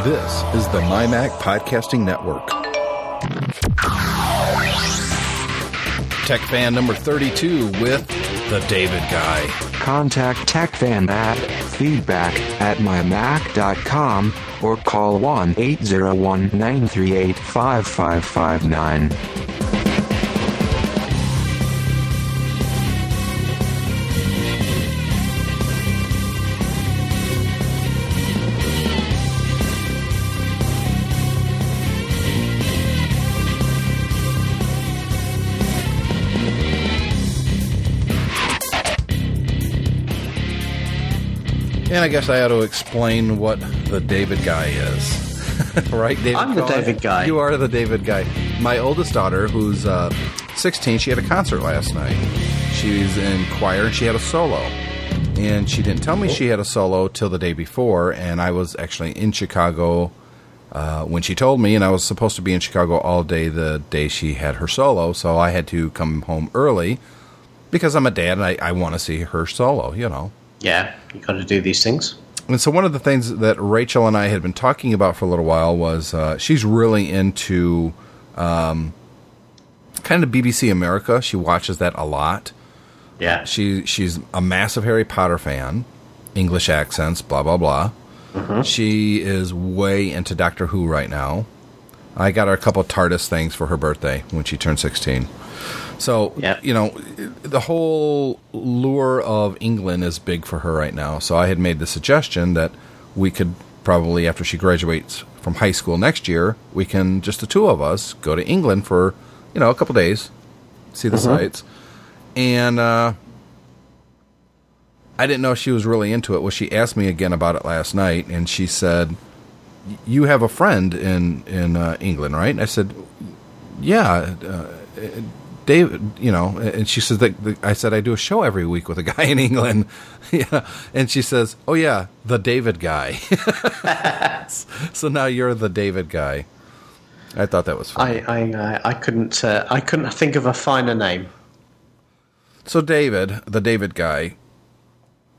This is the MyMac Podcasting Network. Tech fan number 32 with the David Guy. Contact TechFan at feedback at mymac.com or call 1 801 938 5559. I guess I ought to explain what the David Guy is. right, David? I'm the? David Guy. You are the David Guy. My oldest daughter, who's uh, 16, she had a concert last night. She's in choir and she had a solo. And she didn't tell me she had a solo till the day before, and I was actually in Chicago uh, when she told me, and I was supposed to be in Chicago all day the day she had her solo, so I had to come home early because I'm a dad and I, I want to see her solo, you know. Yeah, you got to do these things. And so one of the things that Rachel and I had been talking about for a little while was uh, she's really into um, kind of BBC America. She watches that a lot. Yeah. She she's a massive Harry Potter fan, English accents, blah blah blah. She is way into Doctor Who right now. I got her a couple TARDIS things for her birthday when she turned sixteen. So Yeah. you know, the whole lure of England is big for her right now. So I had made the suggestion that we could probably after she graduates from high school next year, we can just the two of us go to England for you know a couple days, see the sights, and uh, I didn't know she was really into it. Well, she asked me again about it last night, and she said, "You have a friend in in uh, England, right?" And I said, "Yeah." Uh, David, you know, and she says that I said I do a show every week with a guy in England, yeah, and she says, "Oh yeah, the David guy." so now you're the David guy. I thought that was funny. I I uh, I couldn't uh, I couldn't think of a finer name. So, David, the David guy,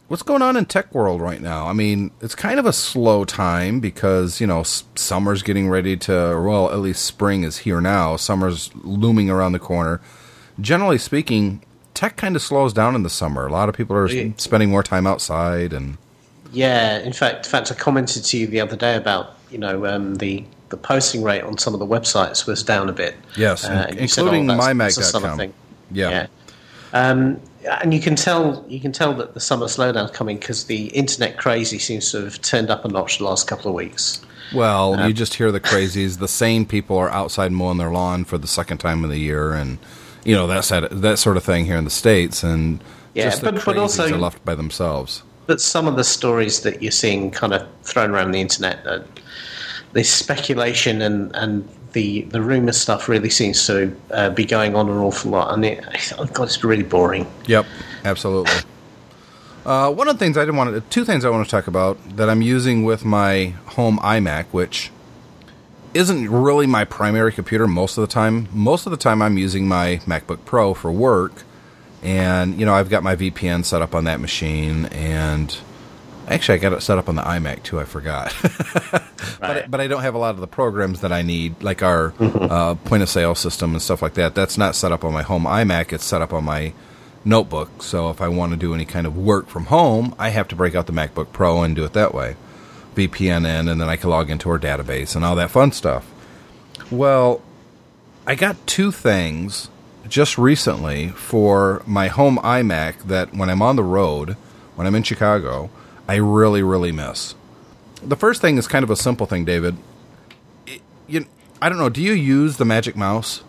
what's going on in tech world right now? I mean, it's kind of a slow time because you know s- summer's getting ready to. Well, at least spring is here now. Summer's looming around the corner. Generally speaking, tech kind of slows down in the summer. A lot of people are Yeah. spending more time outside, and Yeah, in fact, in fact, I commented to you the other day about you know um, the the posting rate on some of the websites was down a bit. Yes, Uh, in- you said, including oh, that's- mymac.com. yeah, Yeah. Um, and you can tell you can tell that the summer slowdown's coming because the internet crazy seems to have turned up a notch the last couple of weeks. Well, Uh, you just hear the crazies. The sane people are outside mowing their lawn for the second time of the year, and you know that side, that sort of thing here in the states. And Yeah, just the but- but also- are left by themselves. But some of the stories that you're seeing kind of thrown around the internet, uh, the speculation and, and the the rumor stuff really seems to uh, be going on an awful lot, and it, oh god, it's really boring. Yep, absolutely. Uh, one of the things I didn't want to, two things I want to talk about that I'm using with my home iMac, which isn't really my primary computer most of the time. Most of the time, I'm using my MacBook Pro for work, and you know I've got my VPN set up on that machine, and actually I got it set up on the iMac too. I forgot, but but I don't have a lot of the programs that I need, like our uh, point of sale system and stuff like that. That's not set up on my home iMac. It's set up on my notebook. So if I want to do any kind of work from home, I have to break out the MacBook Pro and do it that way. VPN in, and then I can log into our database and all that fun stuff. Well, I got two things just recently for my home iMac that when I'm on the road, when I'm in Chicago, I really, really miss. The first thing is kind of a simple thing, David. It- you, I don't know. Do you use the Magic Mouse?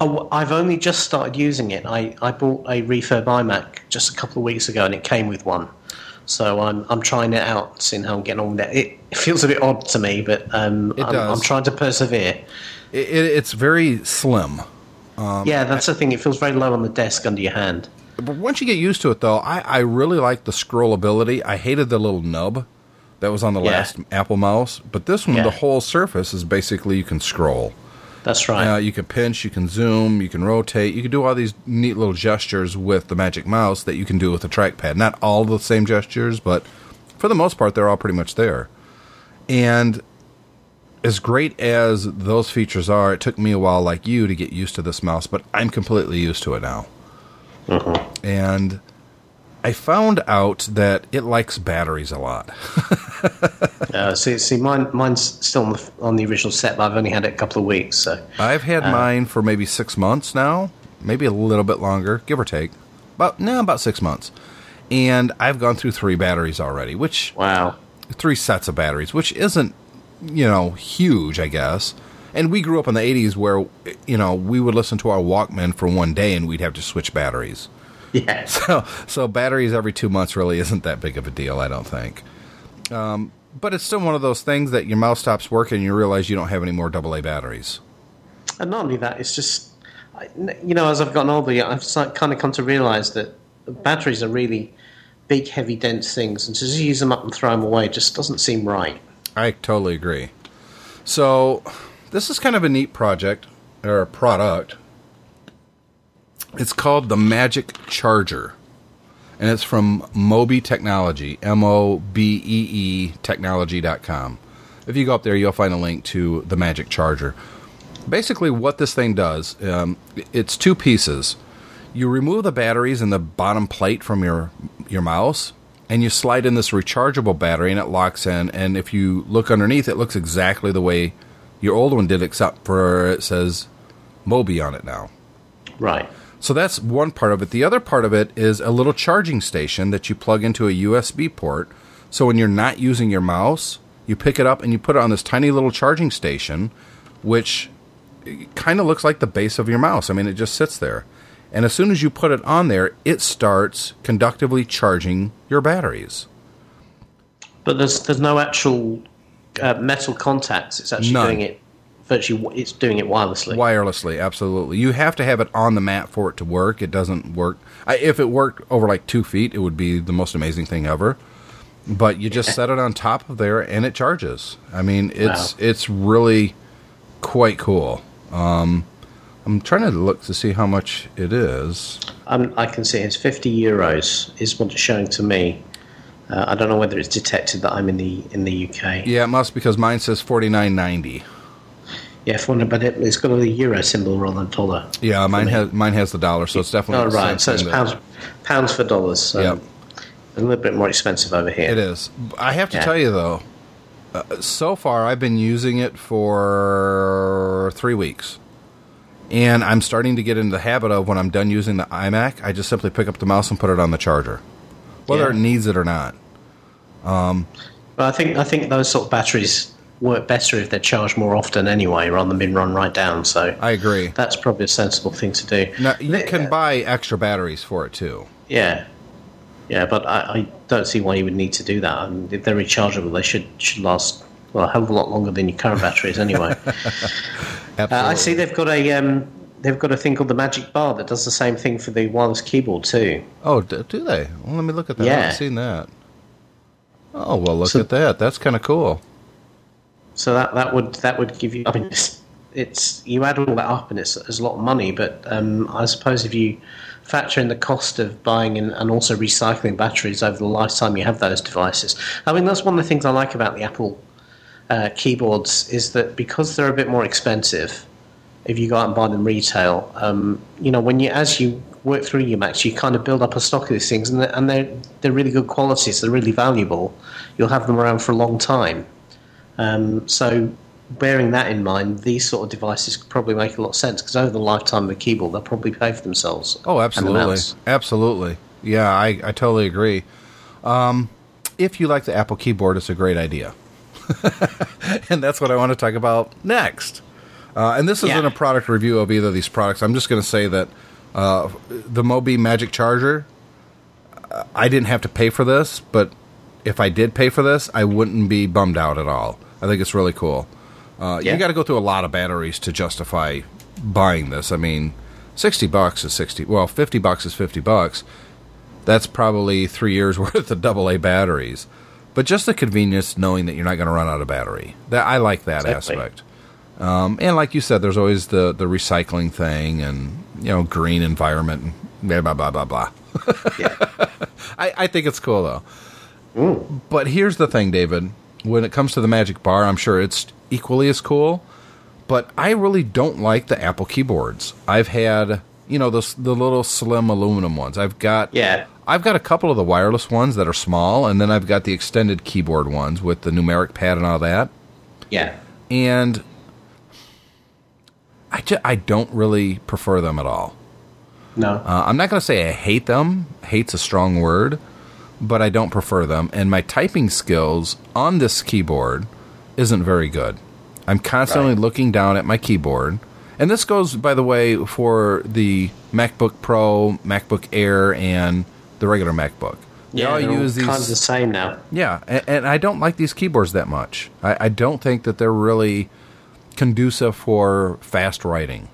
Oh, I've only just started using it. I, I bought a refurb iMac just a couple of weeks ago, and it came with one. So I'm I'm trying it out, seeing how I'm getting on with it. It, it feels a bit odd to me, but um, I'm. I'm trying to persevere. It, it, it's very slim. yeah, that's the thing. It feels very low on the desk under your hand. But once you get used to it, though, I, I really like the scrollability. I hated the little nub that was on the Yeah. last Apple mouse, but this one, Yeah. the whole surface is basically you can scroll. That's right. Uh, you can pinch, you can zoom, you can rotate, you can do all these neat little gestures with the Magic Mouse that you can do with the trackpad. Not all the same gestures, but for the most part, they're all pretty much there. And as great as those features are, it took me a while, like you, to get used to this mouse, but I'm completely used to it now. And I found out that it likes batteries a lot. Uh, see, see, mine, mine's still on the, on the original set, but I've only had it a couple of weeks. So I've had mine for maybe six months now, maybe a little bit longer, give or take. About now, about six months. And I've gone through three batteries already, which wow, three sets of batteries, which isn't, you know, huge, I guess. And we grew up in the 80s where, you know, we would listen to our Walkman for one day and we'd have to switch batteries. yeah, So, so batteries every two months really isn't that big of a deal, I don't think. Um, but it's still one of those things that your mouse stops working and you realize you don't have any more AA batteries. and not only that, it's just you know, as I've gotten older, I've kind of come to realise that batteries are really big, heavy, dense things, and to just use them up and throw them away just doesn't seem right. I totally agree. So, this is kind of a neat project or product. It's called the Magic Charger, and it's from Mobee Technology, M O B E E Technology.com. If you go up there, you'll find a link to the Magic Charger. Basically, what this thing does, um, it's two pieces. You remove the batteries in the bottom plate from your your mouse, and you slide in this rechargeable battery, and it locks in. And if you look underneath, it looks exactly the way your old one did, except for it says Mobee on it now. Right. So that's one part of it. The other part of it is a little charging station that you plug into a USB port. So when you're not using your mouse, you pick it up and you put it on this tiny little charging station, which kind of looks like the base of your mouse. I mean, it just sits there. And as soon as you put it on there, it starts conductively charging your batteries. But there's there's no actual uh, metal contacts. It's actually None. doing it virtually. It's doing it wirelessly. Wirelessly, absolutely. You have to have it on the mat for it to work. It doesn't work. I, if it worked over like two feet, it would be the most amazing thing ever. But you just set it on top of there and it charges. I mean, it's Wow. it's really quite cool. Um, I'm trying to look to see how much it is. Um, I can see it's 50 euros is what it's showing to me. Uh, I don't know whether it's detected that I'm in the in the UK. Yeah, it must because mine says forty nine ninety. Yeah, for one, but it, it's got a euro symbol rather than dollar. Yeah, mine has mine has the dollar, so it's definitely Oh right, so it's pounds pounds for dollars. So Yep. a little bit more expensive over here. It is. I have to Yeah. tell you though, uh, so far I've been using it for three weeks, and I'm starting to get into the habit of when I'm done using the iMac, I just simply pick up the mouse and put it on the charger, whether Yeah. it needs it or not. Um, But I think I think those sort of batteries work better if they're charged more often anyway, rather than being run right down. So I agree. that's probably a sensible thing to do. Now you can buy extra batteries for it too. Yeah, yeah, but I, I don't see why you would need to do that. And if they're rechargeable, they should should last well a hell of a lot longer than your current batteries anyway. uh. I see they've got a um, they've got a thing called the Magic Bar that does the same thing for the wireless keyboard too. Oh, do they? Well, let me look at that. I haven't seen that. Oh well, look So- at that. That's kind of cool. So that that would that would give you. I mean, it's, it's you add all that up and it's, it's a lot of money. But um, I suppose if you factor in the cost of buying and, and also recycling batteries over the lifetime you have those devices, I mean that's one of the things I like about the Apple uh, keyboards is that because they're a bit more expensive. If you go out and buy them retail, um, you know when you as you work through your Macs, you kind of build up a stock of these things, and they're, and they're they're really good quality, so they're really valuable. You'll have them around for a long time. Um, so, bearing that in mind, these sort of devices could probably make a lot of sense because over the lifetime of a keyboard, they'll probably pay for themselves. Oh, absolutely, absolutely. Yeah, I, I totally agree. Um, if you like the Apple keyboard, it's a great idea, and that's what I want to talk about next. Uh, and this isn't Yeah. a product review of either of these products. I'm just going to say that uh, the Mobee Magic Charger, I didn't have to pay for this, but if I did pay for this, I wouldn't be bummed out at all. I think it's really cool. Uh, Yeah. You got to go through a lot of batteries to justify buying this. I mean, sixty bucks is sixty. Well, fifty bucks is fifty bucks. That's probably three years worth of double A batteries. But just the convenience knowing that you're not going to run out of battery. That I like that Exactly. aspect. Um, and like you said, there's always the the recycling thing and you know green environment and blah blah blah blah blah. Yeah. I, I think it's cool though. But here's the thing, David. when it comes to the Magic Bar, I'm sure it's equally as cool. But I really don't like the Apple keyboards. I've had, you know, the the little slim aluminum ones. I've got Yeah. I've got a couple of the wireless ones that are small, and then I've got the extended keyboard ones with the numeric pad and all that. Yeah. And I just, I don't really prefer them at all. No. Uh, I'm not going to say I hate them. Hate's a strong word, but I don't prefer them. And my typing skills on this keyboard isn't very good. I'm constantly Right. looking down at my keyboard. And this goes, by the way, for the MacBook Pro, MacBook Air, and the regular MacBook. They yeah, all use these. the same now. Yeah, and, and I don't like these keyboards that much. I, I don't think that they're really conducive for fast writing.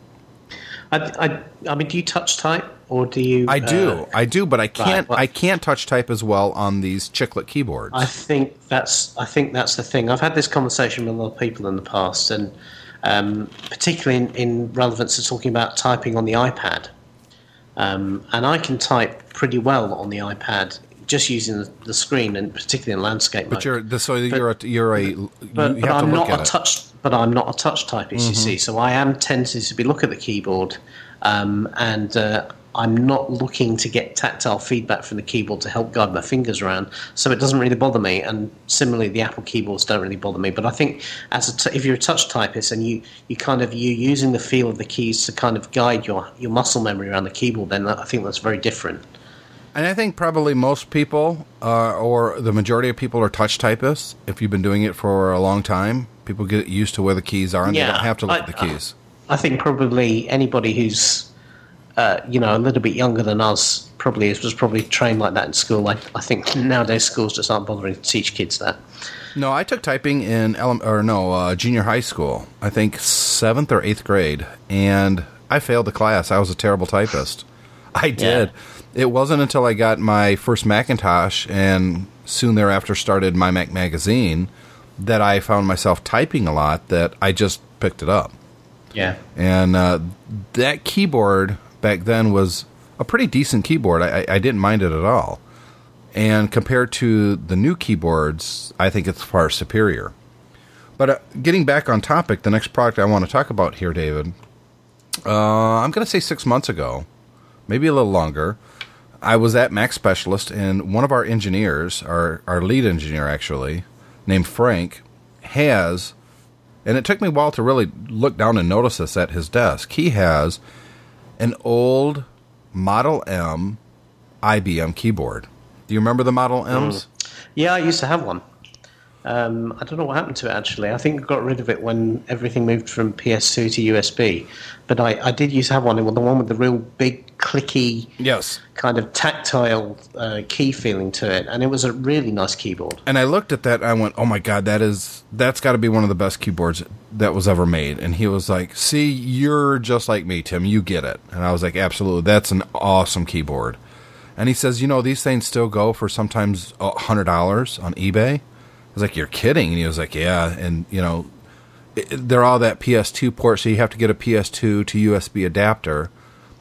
I, I, I mean, do you touch type or do you? I do, uh, I do, but I can't. well- I can't touch type as well on these chiclet keyboards. I think that's I think that's the thing. I've had this conversation with a lot of people in the past, and um, particularly in, in relevance to talking about typing on the iPad. Um, and I can type pretty well on the iPad just using the, the screen, and particularly in landscape mode. but you're the, so you're a, you're a you, but, you but I'm not a it. touch. But I'm not a touch typist. You see, so I am tempted to be look at the keyboard, um, and uh, I'm not looking to get tactile feedback from the keyboard to help guide my fingers around. So it doesn't really bother me. And similarly, the Apple keyboards don't really bother me. But I think as a t- if you're a touch typist and you you kind of you're using the feel of the keys to kind of guide your your muscle memory around the keyboard, then I think that's very different. And I think probably most people, uh, or the majority of people, are touch typists. If you've been doing it for a long time, people get used to where the keys are, and they don't have to look I- at the keys. I think probably anybody who's, uh, you know, a little bit younger than us probably was probably trained like that in school. I, I think nowadays schools just aren't bothering to teach kids that. No, I took typing in ele- or no uh, junior high school. I think seventh or eighth grade, and I failed the class. I was a terrible typist. I did. It wasn't until I got my first Macintosh and soon thereafter started my Mac magazine that I found myself typing a lot. That I just picked it up, Yeah. and uh, that keyboard back then was a pretty decent keyboard. I, I didn't mind it at all. And compared to the new keyboards, I think it's far superior. But uh, getting back on topic, the next product I want to talk about here, David, uh, I'm going to say six months ago, maybe a little longer, I was at Mac Specialist, and one of our engineers, our, our lead engineer actually, named Frank, has, and it took me a while to really look down and notice this at his desk, he has an old Model M IBM keyboard. Do you remember the Model M's? Mm. Yeah, I used to have one. Um, I don't know what happened to it actually. I think I got rid of it when everything moved from PS2 to USB. But I, I did used to have one, the one with the real big, clicky, Yes. kind of tactile uh, key feeling to it, and it was a really nice keyboard. And I looked at that and I went, "Oh my god, that is that's got to be one of the best keyboards that was ever made." And he was like, "See, you're just like me, Tim. You get it." And I was like, "Absolutely. That's an awesome keyboard." And he says, "You know, these things still go for sometimes a $100 on eBay." Was like, "You're kidding." And he was like, "Yeah, and you know, it, they're all that PS2 port, so you have to get a PS2 to USB adapter."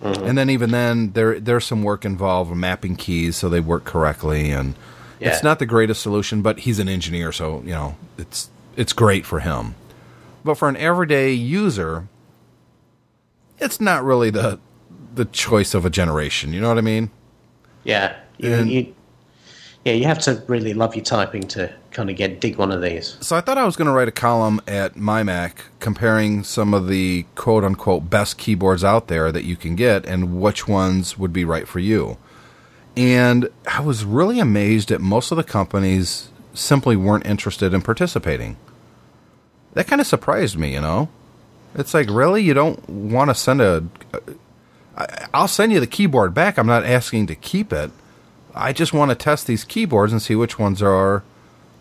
Mm-hmm. And then even then, there there's some work involved with mapping keys so they work correctly, and it's not the greatest solution. But he's an engineer, so you know it's it's great for him. But for an everyday user, it's not really the the choice of a generation. You know what I mean? Yeah, you, And- you, yeah, you have to really love your typing to kind of get dig one of these. So I thought I was going to write a column at MyMac comparing some of the quote unquote best keyboards out there that you can get and which ones would be right for you. And I was really amazed at most of the companies simply weren't interested in participating. That kind of surprised me, you know? It's like, really? You don't want to send a. I'll send you the keyboard back. I'm not asking to keep it. I just want to test these keyboards and see which ones are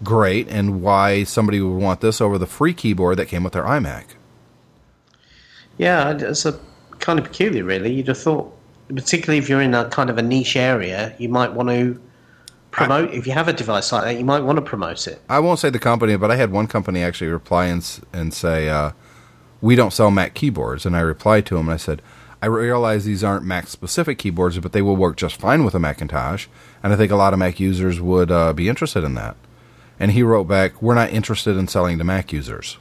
great and why somebody would want this over the free keyboard that came with their iMac. Yeah, it's a kind of peculiar, really. You'd have thought, particularly if you're in a kind of a niche area, you might want to promote. if you have a device like that, you might want to promote it. I won't say the company, but I had one company actually reply and, and say, uh, "We don't sell Mac keyboards." And I replied to him and I said, "I realize these aren't Mac specific keyboards, but they will work just fine with a Macintosh, and I think a lot of Mac users would uh, be interested in that." and he wrote back, "We're not interested in selling to Mac users."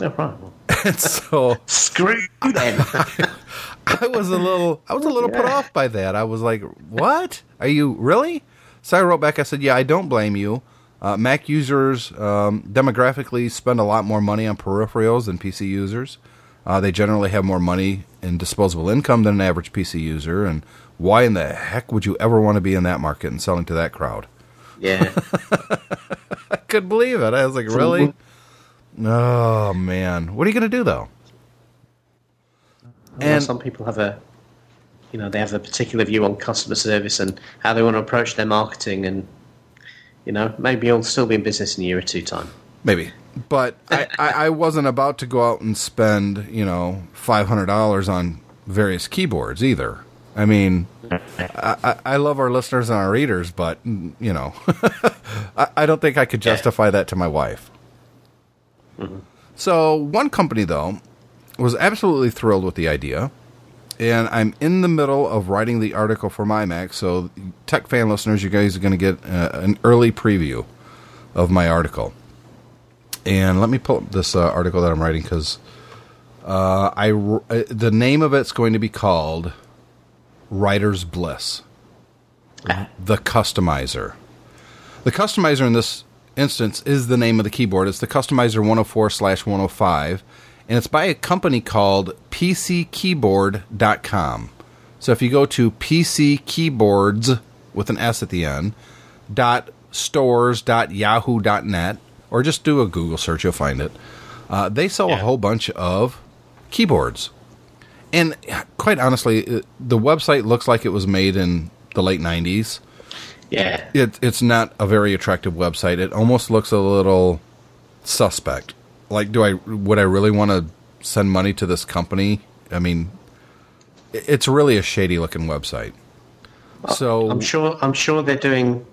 No problem. And so screw them. I was a little, I was a little put off by that. I was like, "What? Are you really?" So I wrote back. I said, "Yeah, I don't blame you. Uh, Mac users um, demographically spend a lot more money on peripherals than PC users. Uh, they generally have more money in disposable income than an average PC user. And why in the heck would you ever want to be in that market and selling to that crowd?" yeah. I couldn't believe it. I was like, "Really?" Oh man, what are you going to do though? And some people have a, you know, they have a particular view on customer service and how they want to approach their marketing, and you know, maybe you'll still be in business in a year or two time. Maybe. But I, I, I wasn't about to go out and spend, you know, five hundred dollars on various keyboards either. I mean, I, I- love our listeners and our readers, but you know, I, I don't think I could justify that to my wife. So one company though was absolutely thrilled with the idea, and I'm in the middle of writing the article for my Mac. So tech fan listeners, you guys are going to get uh, an early preview of my article. And let me pull up this uh, article that I'm writing because uh, I uh, the name of it's going to be called Writer's Bliss, the customizer. The customizer in this instance is the name of the keyboard. It's the Customizer 104 slash 105, and it's by a company called PCKeyboard.com. So if you go to PC Keyboards with an S at the end, dot stores dot yahoo dot net, or just do a Google search, you'll find it. Uh, they sell a whole bunch of keyboards. And quite honestly, the website looks like it was made in the late 90s. Yeah. It, it's not a very attractive website. It almost looks a little suspect. Like, do I would I really want to send money to this company? I mean, it's really a shady looking website. So I'm sure. I'm sure they're doing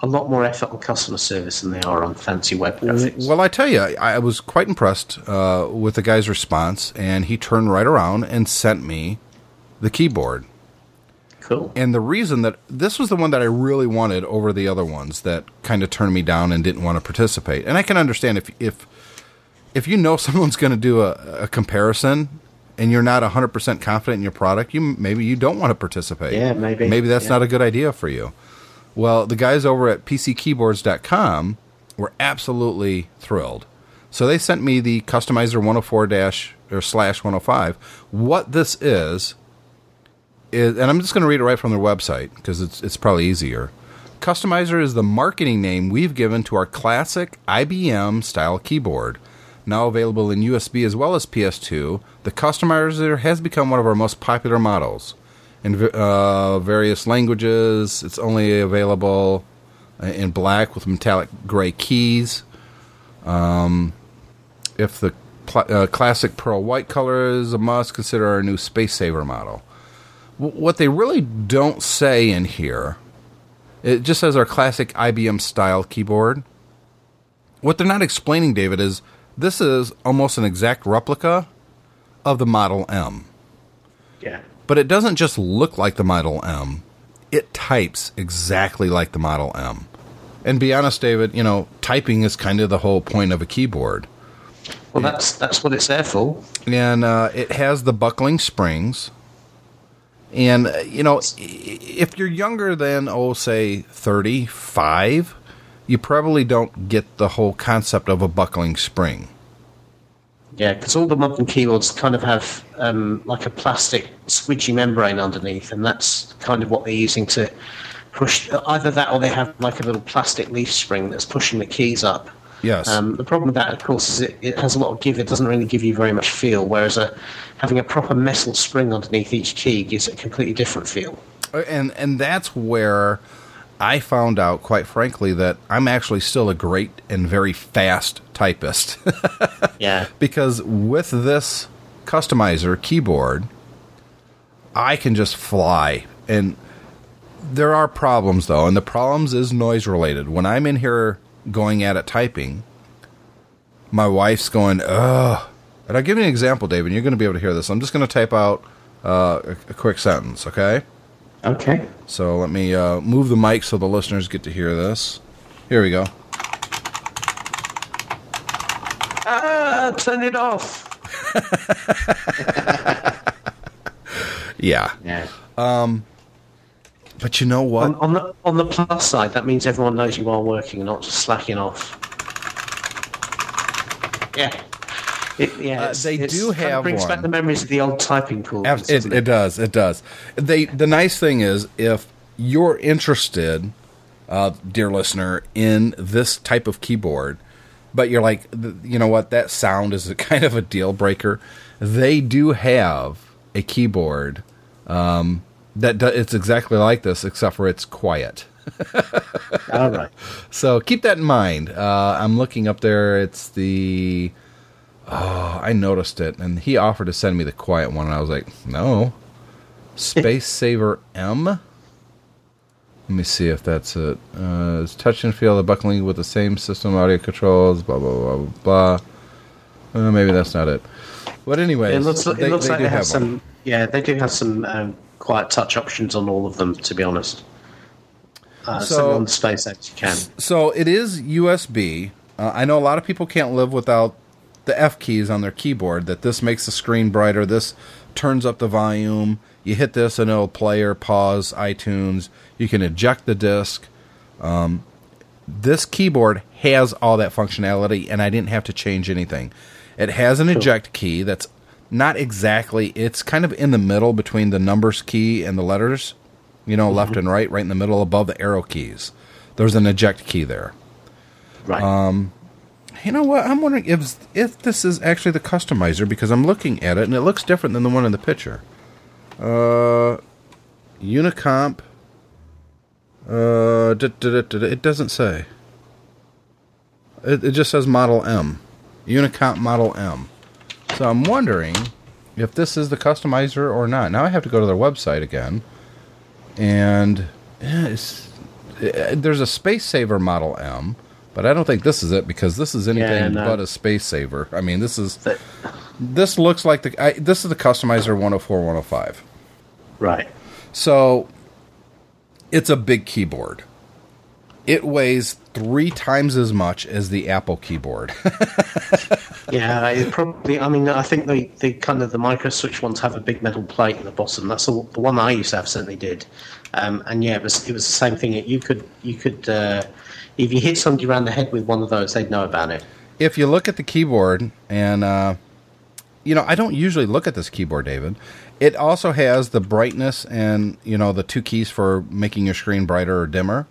a lot more effort on customer service than they are on fancy web graphics. Well, I tell you, I, was quite impressed uh, with the guy's response, and he turned right around and sent me the keyboard. cool. And the reason that this was the one that I really wanted over the other ones that kind of turned me down and didn't want to participate. And I can understand if if if you know someone's going to do a, a comparison and you're not 100% confident in your product, you maybe you don't want to participate. Yeah, maybe. Maybe that's Yeah. not a good idea for you. Well, the guys over at pckeyboards.com were absolutely thrilled. So they sent me the Customizer 104 dash or slash 105. What this is is, and I'm just going to read it right from their website because it's it's probably easier. Customizer is the marketing name we've given to our classic IBM style keyboard. Now available in USB as well as PS2, the Customizer has become one of our most popular models. In uh, various languages, it's only available in black with metallic gray keys. Um, if the pl- uh, classic pearl white color is a must, consider our new Space Saver model. W- what they really don't say in here, it just says our classic IBM style keyboard. What they're not explaining, David, is this is almost an exact replica of the Model M. Yeah. But it doesn't just look like the Model M, it types exactly like the Model M. And be honest, David, you know, typing is kind of the whole point of a keyboard. Well, that's that's what it's there for. and uh, it has the buckling springs. And uh, you know, if you're younger than oh, say thirty-five, you probably don't get the whole concept of a buckling spring. Yeah, because all the modern keyboards kind of have um, like a plastic squidgy membrane underneath, and that's kind of what they're using to push. Either that, or they have like a little plastic leaf spring that's pushing the keys up. Yes. Um, the problem with that, of course, is it, it has a lot of give. It doesn't really give you very much feel. Whereas a, having a proper metal spring underneath each key gives it a completely different feel. and and that's where I found out, quite frankly, that I'm actually still a great and very fast typist. Yeah. because with this customizer keyboard, I can just fly. And there are problems though, and the problems is noise related. When I'm in here going at it typing, my wife's going, ugh. And I'll give you an example, David. You're going to be able to hear this. I'm just going to type out uh, a, a quick sentence, okay? Okay. So let me uh, move the mic so the listeners get to hear this. Here we go. Ah, turn it off. yeah. Yeah. Um, but you know what? On, on, the on the plus side, that means everyone knows you are working and not just slacking off. Yeah. It, yeah, Uh, it's- they it's- do kind of have brings one. back the memories of the old typing pool. Ab- It, it does. It does. They the nice thing is if you're interested, uh, dear listener, in this type of keyboard, but you're like, you know what, that sound is a kind of a deal breaker. They do have a keyboard um, that do, it's exactly like this, except for it's quiet. All right. So keep that in mind. Uh, I'm looking up there. It's the. Oh, I noticed it, and he offered to send me the quiet one, and I was like, no. Space Saver M. Let me see if that's it. Uh, it's touch and feel the buckling with the same system audio controls. Blah blah blah blah. blah. Uh, maybe that's not it. But anyway, It looks, it looks like they have one. some. Yeah, they do have some um, quiet touch options on all of them. To be honest, uh, So- on the space apps you can. So it is USB. Uh, I know a lot of people can't live without the F keys on their keyboard. That this makes the screen brighter. This turns up the volume. You hit this and it'll play or pause iTunes. You can eject the disc. Um, this keyboard has all that functionality, and I didn't have to change anything. It has an eject key that's not exactly. It's kind of in the middle between the numbers key and the letters. You know, left and right, right in the middle above the arrow keys. There's an eject key there. Right. Um, You know what? I'm wondering if if this is actually the customizer because I'm looking at it and it looks different than the one in the picture. Uh, Unicomp. Uh, it doesn't say. It, it just says Model M, Unicomp Model M. So I'm wondering if this is the customizer or not. Now I have to go to their website again, and yeah, it's, uh, there's a Space Saver Model M, but I don't think this is it because this is anything Yeah, but a Space Saver. I mean, this is this looks like the I, this is the customizer 104 105. right. So it's a big keyboard. It weighs three times as much as the Apple keyboard. Yeah, it probably. I mean, I think the, the kind of the micro switch ones have a big metal plate in the bottom. That's the, the one I used to have certainly did. Um, and yeah, it was it was the same thing. You could you could uh, if you hit somebody around the head with one of those, they'd know about it. if you look at the keyboard, and uh, you know, I don't usually look at this keyboard, David. It also has the brightness and you know the two keys for making your screen brighter or dimmer.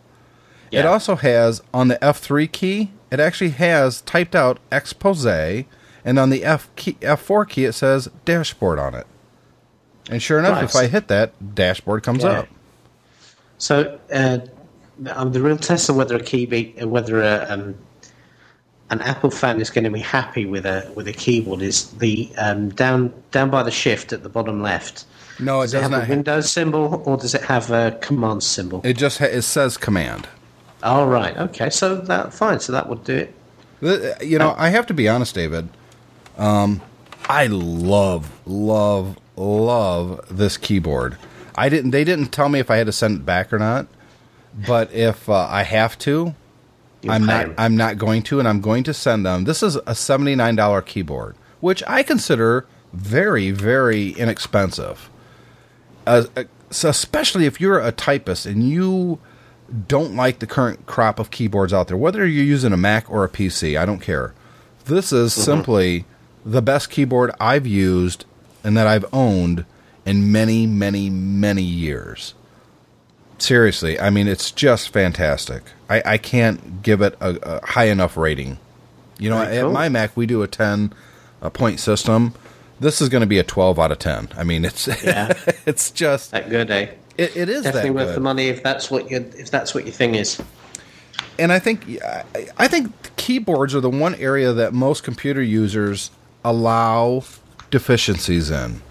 It also has on the F3 key, it actually has typed out expose, and on the F key, F4 key, it says dashboard on it. And sure enough, Right. if I hit that, dashboard comes Yeah. up. So uh, um, the real test of whether a key be, uh, whether a, um, an Apple fan is going to be happy with a with a keyboard is the um, down down by the shift at the bottom left. No, it Does it does have not. a Windows symbol or does it have a command symbol? it just ha- it says command. Oh right, okay, so that fine, so that would do it. The- You know, I have to be honest, David. Um, I love, love, love this keyboard. I didn't. They didn't tell me if I had to send it back or not. But if uh, I have to, You'll I'm not. I'm not going to, and I'm going to send them. This is a seventy nine dollar keyboard, which I consider very, very inexpensive. Uh, so especially if you're a typist and you don't like the current crop of keyboards out there, whether you're using a Mac or a PC, I don't care. This is simply the best keyboard I've used and that I've owned in many, many, many years. Seriously, I mean, it's just fantastic. I, I can't give it a, a high enough rating. You know, Very at cool. my Mac, we do a 10 uh point system. This is going to be a 12 out of 10. I mean, it's Yeah. it's just That good, eh? it, it is Definitely that worth good. the money if that's what your if that's what your thing is. and I think I think keyboards are the one area that most computer users allow deficiencies in.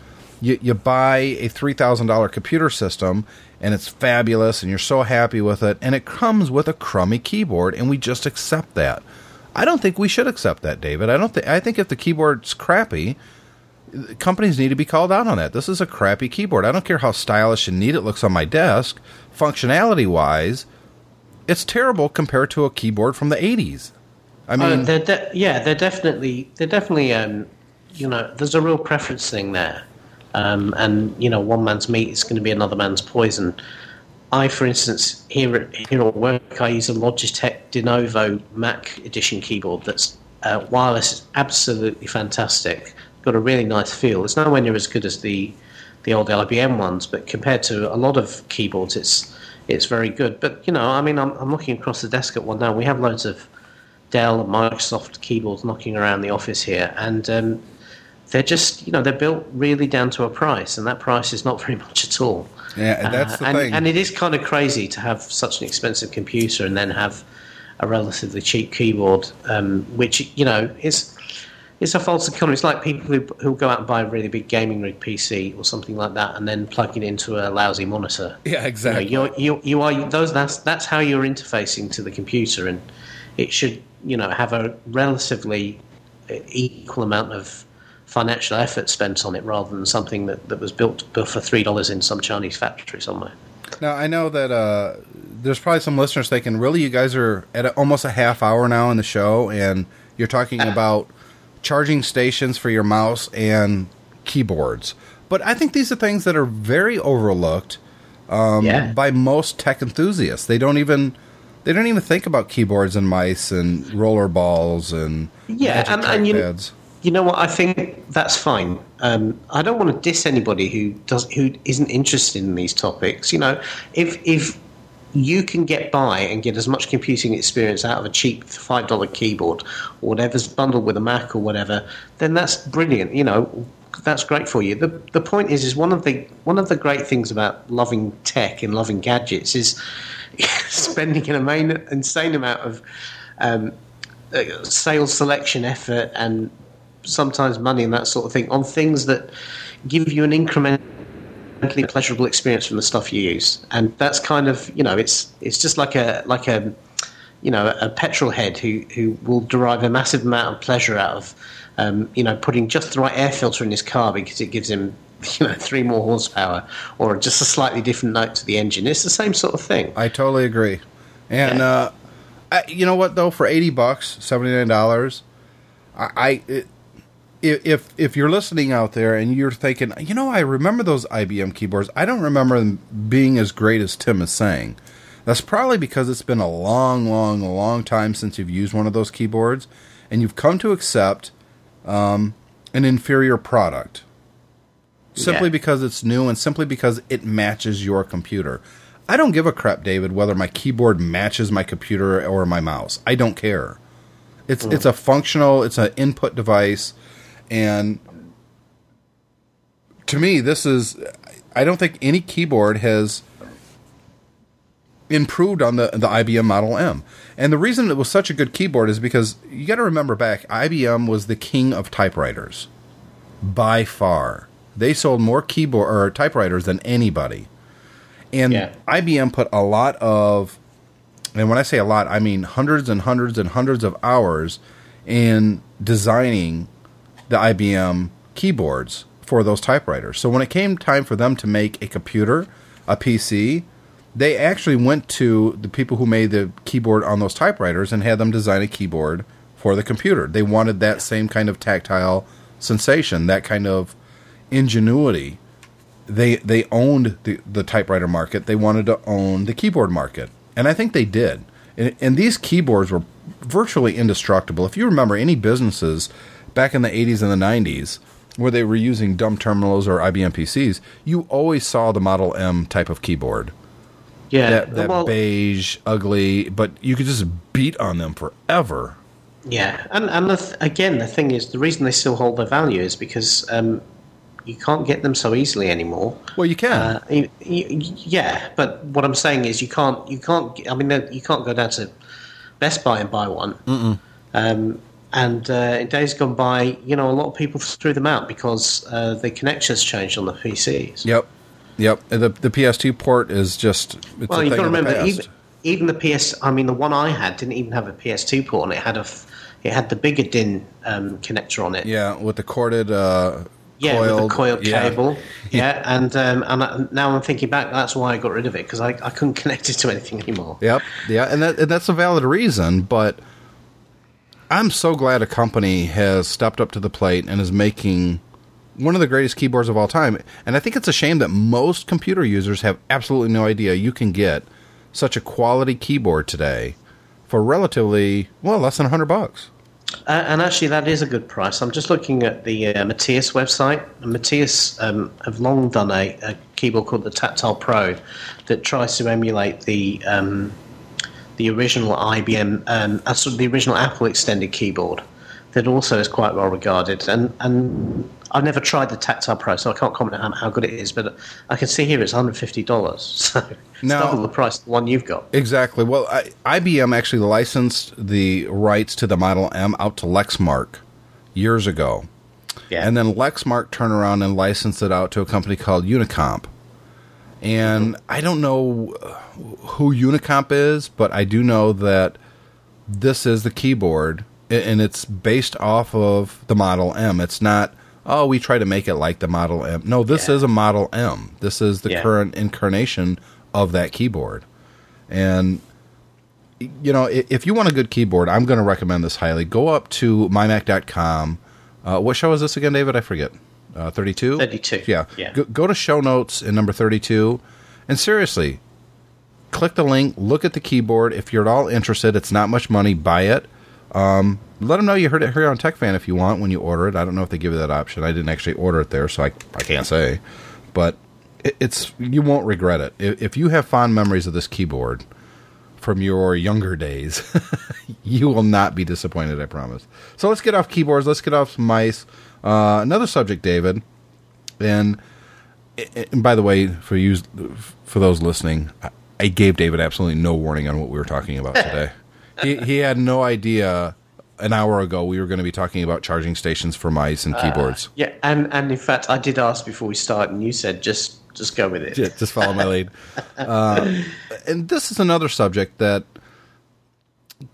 You, you buy a three thousand dollar computer system and it's fabulous and you're so happy with it and it comes with a crummy keyboard and we just accept that. I don't think we should accept that, David. I don't think I think if the keyboard's crappy, companies need to be called out on that. This is a crappy keyboard. I don't care how stylish and neat it looks on my desk. Functionality wise, it's terrible compared to a keyboard from the 80s. I Oh, mean, they're de- yeah, they're definitely they're definitely um, you know there's a real preference thing there, um, and you know one man's meat is going to be another man's poison. I, for instance, here at here at work, I use a Logitech diNovo Mac Edition keyboard that's uh, wireless, is absolutely fantastic. Got a really nice feel. It's nowhere near as good as the the old IBM ones, but compared to a lot of keyboards, it's it's very good. But you know, I mean, I'm, I'm looking across the desk at one now. We have loads of Dell and Microsoft keyboards knocking around the office here, and um, they're just you know they're built really down to a price, and that price is not very much at all. Yeah, and that's Uh, the and, thing. and it is kind of crazy to have such an expensive computer and then have a relatively cheap keyboard, um, which you know is it's a false economy. It's like people who who go out and buy a really big gaming rig PC or something like that, and then plug it into a lousy monitor. yeah, You exactly. know, you're, you you are those that's that's how you're interfacing to the computer, and it should you know have a relatively equal amount of financial effort spent on it rather than something that, that was built for three dollars in some Chinese factory somewhere. Now I know that uh, there's probably some listeners thinking, really, you guys are at a, almost a half hour now in the show, and you're talking about charging stations for your mouse and keyboards. But I think these are things that are very overlooked um, yeah, by most tech enthusiasts. They don't even they don't even think about keyboards and mice and roller balls and Yeah, and- and you- trackpads. You know what? I think that's fine. Um, I don't want to diss anybody who does who isn't interested in these topics. You know, if if you can get by and get as much computing experience out of a cheap five dollar keyboard or whatever's bundled with a Mac or whatever, then that's brilliant. You know, that's great for you. The the point is, is one of the one of the great things about loving tech and loving gadgets is spending an insane amount of um, uh, sales selection effort and sometimes money and that sort of thing on things that give you an incrementally pleasurable experience from the stuff you use and that's kind of you know it's it's just like a like a you know a petrol head who who will derive a massive amount of pleasure out of um, you know putting just the right air filter in his car because it gives him you know three more horsepower or just a slightly different note to the engine it's the same sort of thing I totally agree. And Yeah. uh, I, you know what though? For eighty bucks, seventy nine dollars, I, I it, if if you're listening out there and you're thinking, you know, I remember those IBM keyboards. I don't remember them being as great as Tim is saying. That's probably because it's been a long, long, long time since you've used one of those keyboards, and you've come to accept um, an inferior product simply Yeah. because it's new and simply because it matches your computer. I don't give a crap, David, whether my keyboard matches my computer or my mouse. I don't care. It's it's a functional, it's an input device, and to me, this is. I don't think any keyboard has improved on the the IBM Model M. And the reason it was such a good keyboard is because you got to remember back, IBM was the king of typewriters by far. They sold more keyboard or typewriters than anybody. And Yeah. IBM put a lot of and when I say a lot, I mean hundreds and hundreds and hundreds of hours in designing the IBM keyboards for those typewriters. So when it came time for them to make a computer, a PC, they actually went to the people who made the keyboard on those typewriters and had them design a keyboard for the computer. They wanted that same kind of tactile sensation, that kind of ingenuity. They they owned the, the typewriter market. They wanted to own the keyboard market, and I think they did. And, and these keyboards were virtually indestructible. If you remember any businesses back in the 80s and the 90s where they were using dumb terminals or IBM PCs, you always saw the Model M type of keyboard. yeah That, that well, beige, ugly, but you could just beat on them forever. Yeah, and and the th- again, the thing is, the reason they still hold their value is because um, you can't get them so easily anymore. Well, you can. Uh, y- y- yeah, but what I'm saying is, you can't, you can't. I mean, you can't go down to Best Buy and buy one. Um, and uh, in days gone by, you know, a lot of people threw them out because uh, the connections changed on the PCs. yep. Yep. And The, the PS2 port is just. It's Well, you've got to remember, even, even the PS. I mean, the one I had didn't even have a PS2 port, and it had a, it had the bigger DIN um, connector on it. Yeah, with the corded, uh, Yeah, coiled, with the coiled yeah. cable. Yeah, and um, and I, now I'm thinking back. That's why I got rid of it because I, I couldn't connect it to anything anymore. Yep, yeah, and that and that's a valid reason, but I'm so glad a company has stepped up to the plate and is making one of the greatest keyboards of all time. And I think it's a shame that most computer users have absolutely no idea you can get such a quality keyboard today for relatively well less than 100 bucks. Uh, and actually, that is a good price. I'm just looking at the uh, Matias website. Matias um, have long done a, a, keyboard called the Tactile Pro that tries to emulate the um, the original IBM, um, uh, sort of the original Apple extended keyboard. That also is quite well regarded. And and I've never tried the Tactile Pro, so I can't comment on how good it is. But I can see here it's 150 dollars, so it's Now- double the price of the one you've got. Exactly. Well, I, IBM actually licensed the rights to the Model M out to Lexmark years ago. Yeah, And then Lexmark turned around and licensed it out to a company called Unicomp. And I don't know who Unicomp is, but I do know that this is the keyboard, and it's based off of the Model M. It's not, oh, we try to make it like the Model M. No, this Yeah. is a Model M. This is the Yeah. current incarnation of that keyboard. And you know, if you want a good keyboard, I'm going to recommend this highly. Go up to mymac.com. Uh, what show is this again, David? I forget. Uh, 32? 32, Yeah. yeah. Go, go to show notes in number 32. And seriously, click the link, look at the keyboard. If you're at all interested, it's not much money. Buy it. Um, let them know you heard it here on TechFan if you want when you order it. I don't know if they give you that option. I didn't actually order it there, so I, I can't say. But it, it's you won't regret it. If, if you have fond memories of this keyboard from your younger days, you will not be disappointed, I promise. So let's get off keyboards, let's get off mice. Uh, another subject, David, and, and by the way, for you, for those listening, I- gave David absolutely no warning on what we were talking about today. he, he had no idea an hour ago we were going to be talking about charging stations for mice and keyboards. yeah, and and in fact, I did ask before we started, and you said just just go with it. Yeah, just follow my lead. Uh, and this is another subject that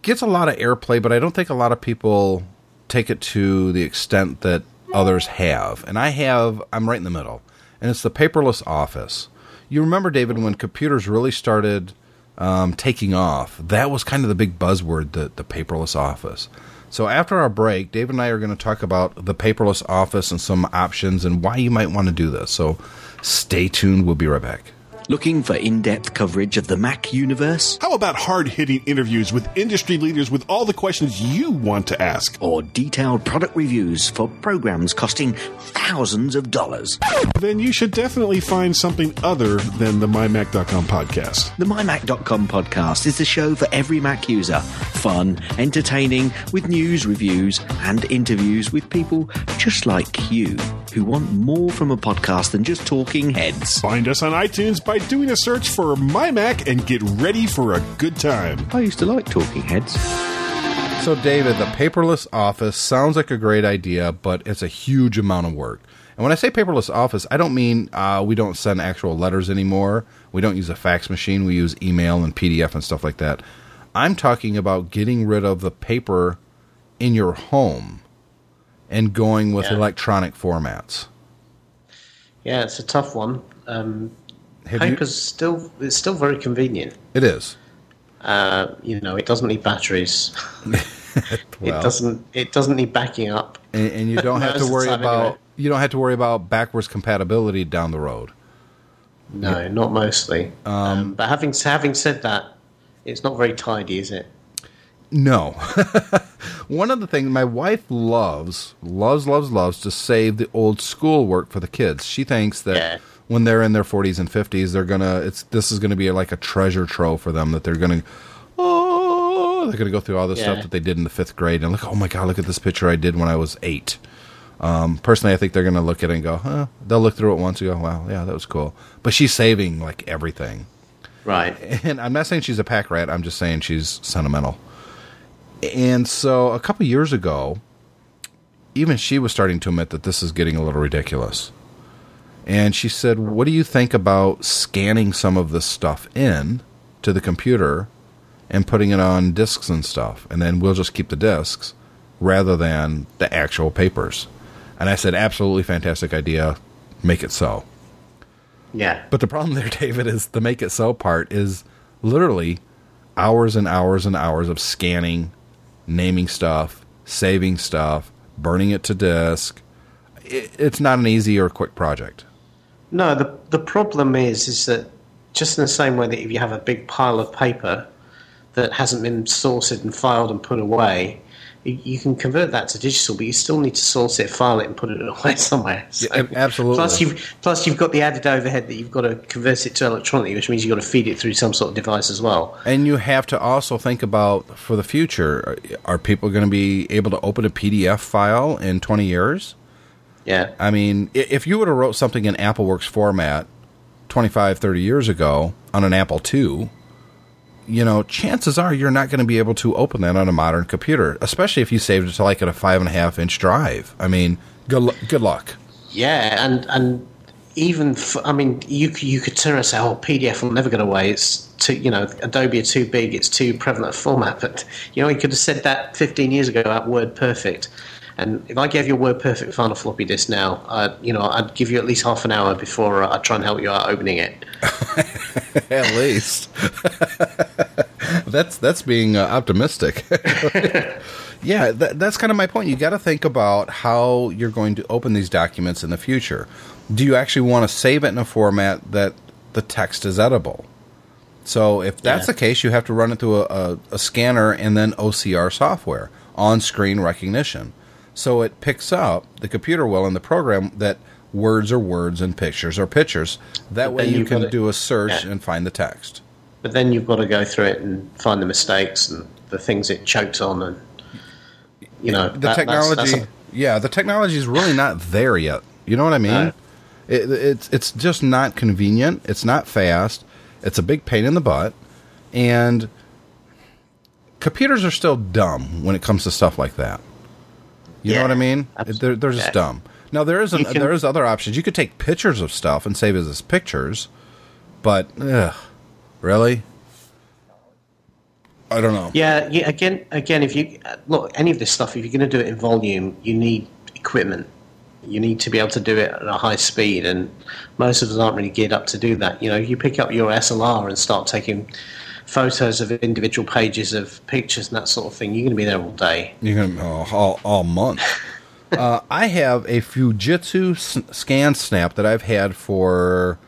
gets a lot of airplay, but I don't think a lot of people take it to the extent that others have. And I have, I'm right in the middle. And it's the paperless office. You remember, David, when computers really started um, taking off, that was kind of the big buzzword, the, the paperless office. So after our break, David and I are going to talk about the paperless office and some options and why you might want to do this. So stay tuned. We'll be right back. Looking for in depth coverage of the Mac universe? How about hard hitting interviews with industry leaders with all the questions you want to ask? Or detailed product reviews for programs costing thousands of dollars? Then you should definitely find something other than the MyMac.com podcast. The MyMac.com podcast is the show for every Mac user. Fun, entertaining, with news, reviews, and interviews with people just like you who want more from a podcast than just talking heads. Find us on iTunes by doing a search for My Mac and get ready for a good time. I used to like talking heads. So, David, the paperless office sounds like a great idea, but it's a huge amount of work. And when I say paperless office, I don't mean uh, we don't send actual letters anymore. We don't use a fax machine. We use email and PDF and stuff like that. I'm talking about getting rid of the paper in your home and going with Yeah. electronic formats. Yeah, it's a tough one. Um, Have you- still it's still very convenient. It is. Uh, you know, it doesn't need batteries. Well. it doesn't. It doesn't need backing up. And, and you don't have to worry about anyway. you don't have to worry about backwards compatibility down the road. No, not mostly. Um, but having having said that, it's not very tidy, is it? No. One of the things my wife loves, loves, loves, loves to save the old school work for the kids. She thinks that Yeah. When they're in their 40s and 50s, they're gonna. It's this is gonna be like a treasure trove for them that they're gonna. Oh, they're gonna go through all the stuff that they did in the fifth grade and look. Oh my god, look at this picture I did when I was eight. Um, personally, I think they're gonna look at it and go, huh. They'll look through it once and go, wow, yeah, that was cool. But she's saving like everything. Right. And I'm not saying she's a pack rat. I'm just saying she's sentimental. And so a couple years ago, even she was starting to admit that this is getting a little ridiculous. And she said, "What do you think about scanning some of this stuff in to the computer and putting it on discs and stuff, and then we'll just keep the discs rather than the actual papers?" And I said, "Absolutely fantastic idea. Make it so." Yeah. But the problem there, David, is the make it so part is literally hours and hours and hours of scanning, naming stuff, saving stuff, burning it to disk. It, it's not an easy or quick project. No, the the problem is is that just in the same way that if you have a big pile of paper that hasn't been sorted and filed and put away, you, can convert that to digital, but you still need to source it, file it, and put it away somewhere. So, Yeah, absolutely. Plus, you've plus you've got the added overhead that you've got to convert it to electronically, which means you've got to feed it through some sort of device as well. And you have to also think about for the future are people going to be able to open a PDF file in 20 years? Yeah. I mean, if you would have wrote something in AppleWorks format 25, 30 years ago on an Apple II, you know, chances are you're not going to be able to open that on a modern computer, especially if you saved it to like at a five and a half inch drive. I mean, good, good luck. Yeah, and and even f I mean, you you could turn and say, "Oh, PDF will never get away. It's too, you know, Adobe are too big. It's too prevalent a format." But you know, you could have said that 15 years ago about WordPerfect. And if I gave you a WordPerfect file on a floppy disk now, uh, you know, I'd give you at least half an hour before uh, I'd try and help you out opening it. At least. that's that's being uh, optimistic. yeah, that, that's kind of my point. You got to think about how you're going to open these documents in the future. Do you actually want to save it in a format that the text is edible? So if that's Yeah. the case, you have to run it through a, a, a scanner and then OCR software, on-screen recognition. So it picks up the computer will in the program that words are words and pictures are pictures. That way you can it- do a search yeah. and find the text. But then you've got to go through it and find the mistakes and the things it choked on, and you know The that- that's- technology, that's a- yeah, the technology is really not there yet. You know what I mean? No. It, it's it's just not convenient. It's not fast. It's a big pain in the butt, and computers are still dumb when it comes to stuff like that. You know what I mean? They're they're just yeah. dumb. Now there is an, can, there is other options. You could take pictures of stuff and save it as pictures, but ugh, really, I don't know. Yeah, yeah. Again, again, if you look any of this stuff, if you're going to do it in volume, you need equipment. You need to be able to do it at a high speed, and most of us aren't really geared up to do that. You know, you pick up your SLR and start taking photos of individual pages of pictures and that sort of thing. You're going to be there all day. You're gonna oh, all all month. uh, I have a Fujitsu s- ScanSnap that I've had for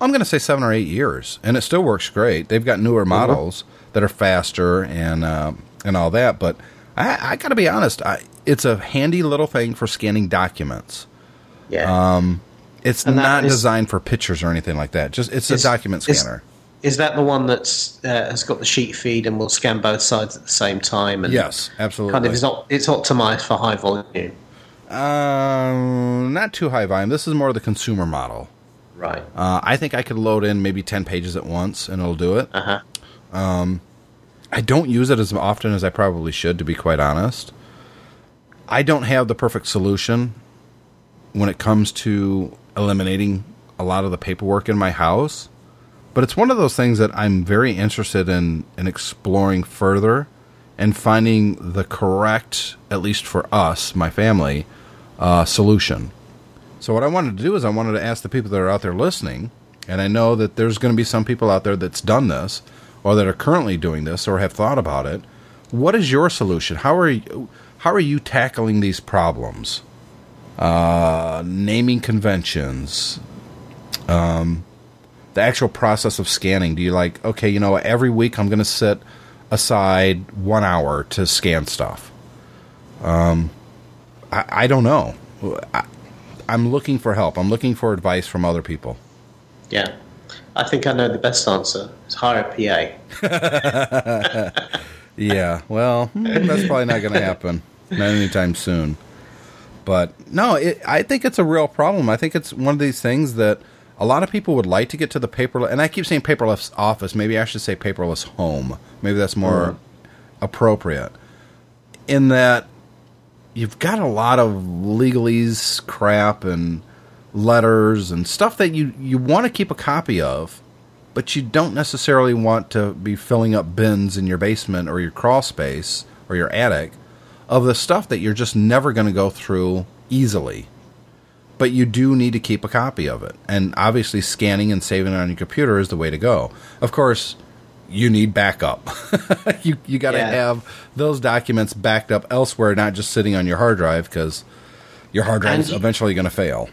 I'm going to say seven or eight years, and it still works great. They've got newer models that are faster and uh, and all that, but I, I got to be honest, I, it's a handy little thing for scanning documents. Yeah. Um, It's not is- designed for pictures or anything like that. Just it's a document scanner. Is that the one that's uh, has got the sheet feed and will scan both sides at the same time? And yes, absolutely. kind of is not. It's optimized for high volume. um, not too high volume. This is more the consumer model. Right. Uh, I think I could load in maybe 10 pages at once and it'll do it. Uh huh. I don't use it as often as I probably should, to be quite honest. I don't have the perfect solution when it comes to eliminating a lot of the paperwork in my house, but it's one of those things that I'm very interested in, in exploring further and finding the correct, at least for us, my family, uh, solution. So what I wanted to do is I wanted to ask the people that are out there listening, and I know that there's going to be some people out there that's done this or that are currently doing this or have thought about it. What is your solution? How are you, how are you tackling these problems? Uh, naming conventions, um, the actual process of scanning. Do you like okay? You know, every week I'm going to sit aside one hour to scan stuff. Um, I, I don't know. I, I'm looking for help. I'm looking for advice from other people. Yeah. I think I know the best answer. It's hire a PA. Yeah, well, hmm, that's probably not going to happen. Not anytime soon. But no, it, I think it's a real problem. I think it's one of these things that a lot of people would like to get to the paperless. And I keep saying paperless office. Maybe I should say paperless home. Maybe that's more mm-hmm. appropriate. In that you've got a lot of legalese crap and letters and stuff that you, you want to keep a copy of, but you don't necessarily want to be filling up bins in your basement or your crawl space or your attic of the stuff that you're just never going to go through easily. But you do need to keep a copy of it. And obviously, scanning and saving it on your computer is the way to go. Of course, you need backup. you you got to Yeah. have those documents backed up elsewhere, not just sitting on your hard drive because your hard drive is eventually going to fail.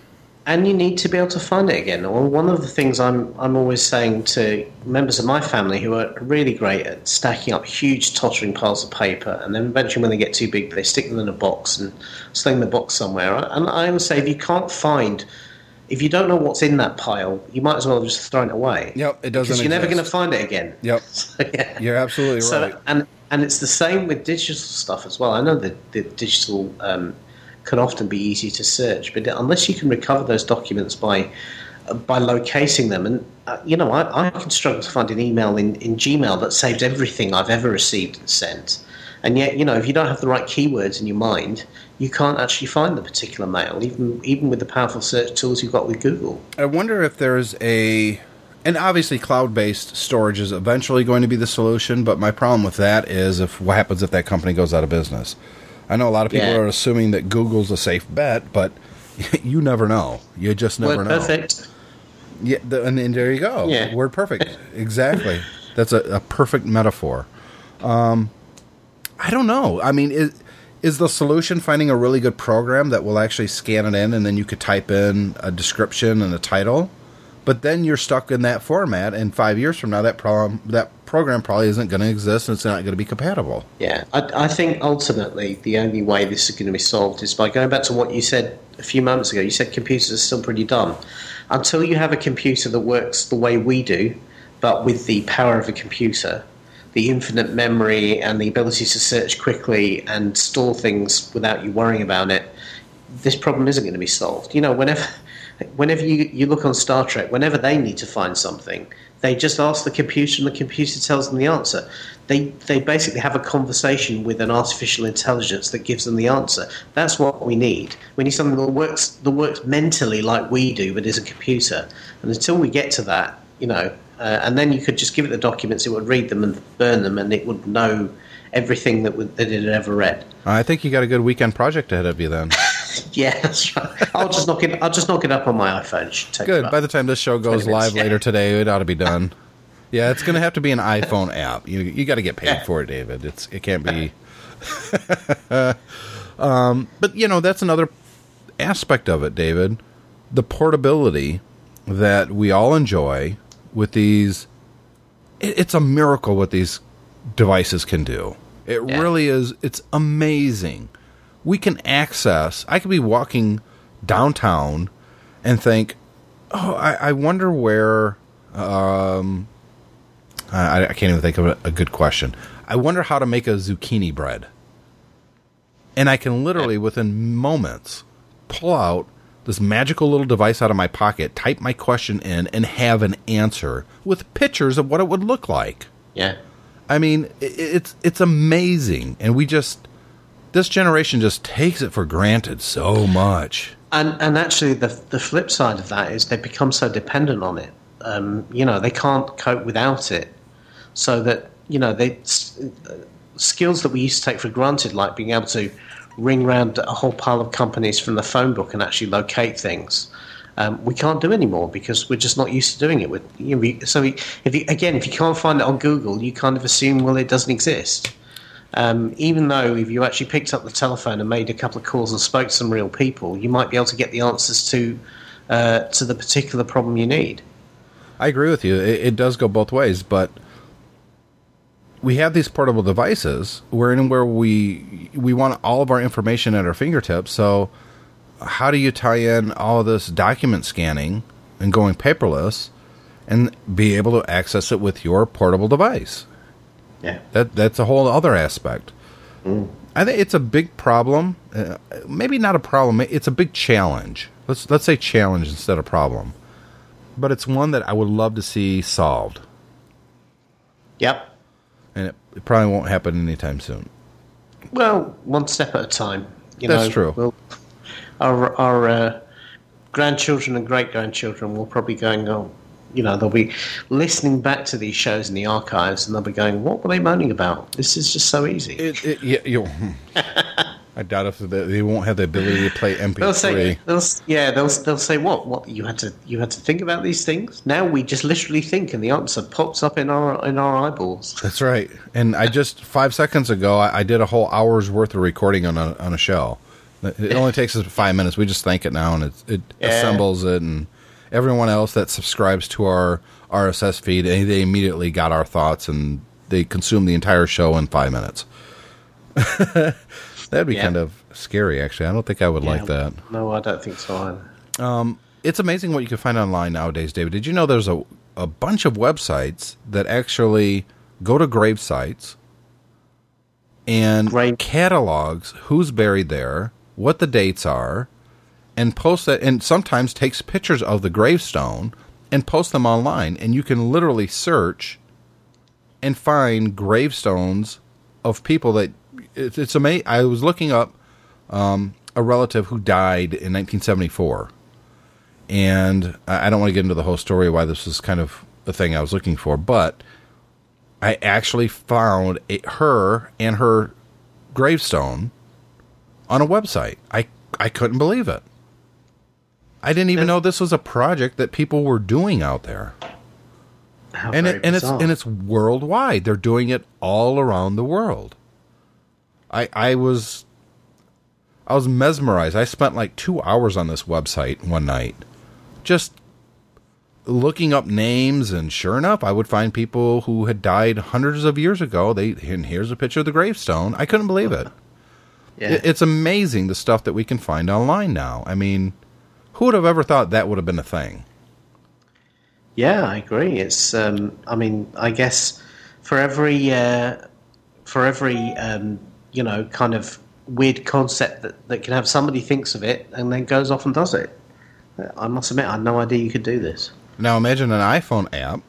And you need to be able to find it again. One of the things I'm I'm always saying to members of my family who are really great at stacking up huge tottering piles of paper, and then eventually when they get too big, they stick them in a box and sling the box somewhere. And I always say, if you can't find, if you don't know what's in that pile, you might as well just throw it away. Yep, it doesn't Because you're never going to find it again. Yep, So, yeah. you're absolutely right. So, and and it's the same with digital stuff as well. I know that the digital um, can often be easy to search, but unless you can recover those documents by by locating them, and uh, you know, I, I can struggle to find an email in, in Gmail that saves everything I've ever received and sent. And yet, you know, if you don't have the right keywords in your mind, you can't actually find the particular mail, even even with the powerful search tools you've got with Google. I wonder if there's a, and obviously cloud-based storage is eventually going to be the solution. But my problem with that is if what happens if that company goes out of business. I know a lot of people Yeah. are assuming that Google's a safe bet, but you never know. You just never Word know. perfect. Yeah, the, and, and there you go. Yeah. Word perfect. exactly. That's a, a perfect metaphor. Um, I don't know. I mean, is is the solution finding a really good program that will actually scan it in, and then you could type in a description and a title? But then you're stuck in that format, and five years from now, that problem that program probably isn't going to exist, and it's not going to be compatible. Yeah, I, I think ultimately the only way this is going to be solved is by going back to what you said a few moments ago. You said computers are still pretty dumb. Until you have a computer that works the way we do, but with the power of a computer, the infinite memory and the ability to search quickly and store things without you worrying about it, this problem isn't going to be solved. You know, whenever whenever you, you look on Star Trek, whenever they need to find something, they just ask the computer and the computer tells them the answer. They, they basically have a conversation with an artificial intelligence that gives them the answer. That's what we need. We need something that works, that works mentally like we do, but is a computer. And until we get to that, you know, uh, and then you could just give it the documents, it would read them and burn them, and it would know everything that, would, that it had ever read. I think you got a good weekend project ahead of you then. Yeah, that's right. I'll just knock it. I'll just knock it up on my iPhone. It should take Good. By the time this show goes 20 minutes, live yeah. later today, it ought to be done. Yeah, it's going to have to be an iPhone app. You you got to get paid Yeah. for it, David. It's it can't be. um, but you know that's another aspect of it, David. The portability that we all enjoy with these. It, it's a miracle what these devices can do. It Yeah. really is. It's amazing. We can access. I could be walking downtown and think, oh, I, I wonder where. Um, I, I can't even think of a, a good question. I wonder how to make a zucchini bread. And I can literally, within moments, pull out this magical little device out of my pocket, type my question in, and have an answer with pictures of what it would look like. yeah. I mean, i- it's it's amazing, and we just this generation just takes it for granted so much. And and actually, the the flip side of that is they become so dependent on it. Um, you know, they can't cope without it. So that you know, they uh, skills that we used to take for granted, like being able to ring round a whole pile of companies from the phone book and actually locate things. Um, we can't do anymore because we're just not used to doing it. With you know, we, so if you, again, if you can't find it on Google, you kind of assume well it doesn't exist. Um, even though if you actually picked up the telephone and made a couple of calls and spoke to some real people, you might be able to get the answers to uh, to the particular problem you need. I agree with you. It, it does go both ways, but we have these portable devices wherein where we we want all of our information at our fingertips. So, how do you tie in all this document scanning and going paperless, and be able to access it with your portable device? Yeah. That that's a whole other aspect. I think it's a big problem. Uh, maybe not a problem. It's a big challenge. Let's let's say challenge instead of problem. But it's one that I would love to see solved, Yep. and it, it probably won't happen anytime soon. Well, one step at a time. You That's know, true. We'll, our our uh, grandchildren and great grandchildren will probably going, oh, you know, they'll be listening back to these shows in the archives, and they'll be going, "What were they moaning about? This is just so easy." It, it, yeah, you, I doubt if they, they won't have the ability to play MP3. They'll say, they'll, yeah, they'll they'll say what? What you had to you had to think about these things. Now we just literally think, and the answer pops up in our in our eyeballs. That's right. And I just five seconds ago, I, I did a whole hour's worth of recording on a on a show. It only takes us five minutes. We just think it now, and it it Yeah. assembles it, and everyone else that subscribes to our RSS feed, they, they immediately got our thoughts, and they consume the entire show in five minutes. That'd be Yeah. kind of scary, actually. I don't think I would like that. No, I don't think so either. Um, it's amazing what you can find online nowadays, David. Did you know there's a, a bunch of websites that actually go to grave sites and Grave- catalogs who's buried there, what the dates are, and post that, and sometimes takes pictures of the gravestone and post them online. And you can literally search and find gravestones of people that it's, it's amazing. I was looking up um, a relative who died in 1974 and I don't want to get into the whole story why this was kind of the thing I was looking for, but I actually found her and her gravestone on a website. I I couldn't believe it. I didn't even know this was a project that people were doing out there, How and it, and it's and it's worldwide. They're doing it all around the world. I I was I was mesmerized. I spent like two hours on this website one night, just looking up names, and sure enough, I would find people who had died hundreds of years ago. They and here's a picture of the gravestone. I couldn't believe it. yeah. It- It's amazing the stuff that we can find online now. I mean, who would have ever thought that would have been a thing? Yeah, I agree. It's, um, I mean, I guess for every, uh, for every, um, you know, kind of weird concept that, that can have somebody thinks of it and then goes off and does it. I must admit, I had no idea you could do this. Now imagine an iPhone app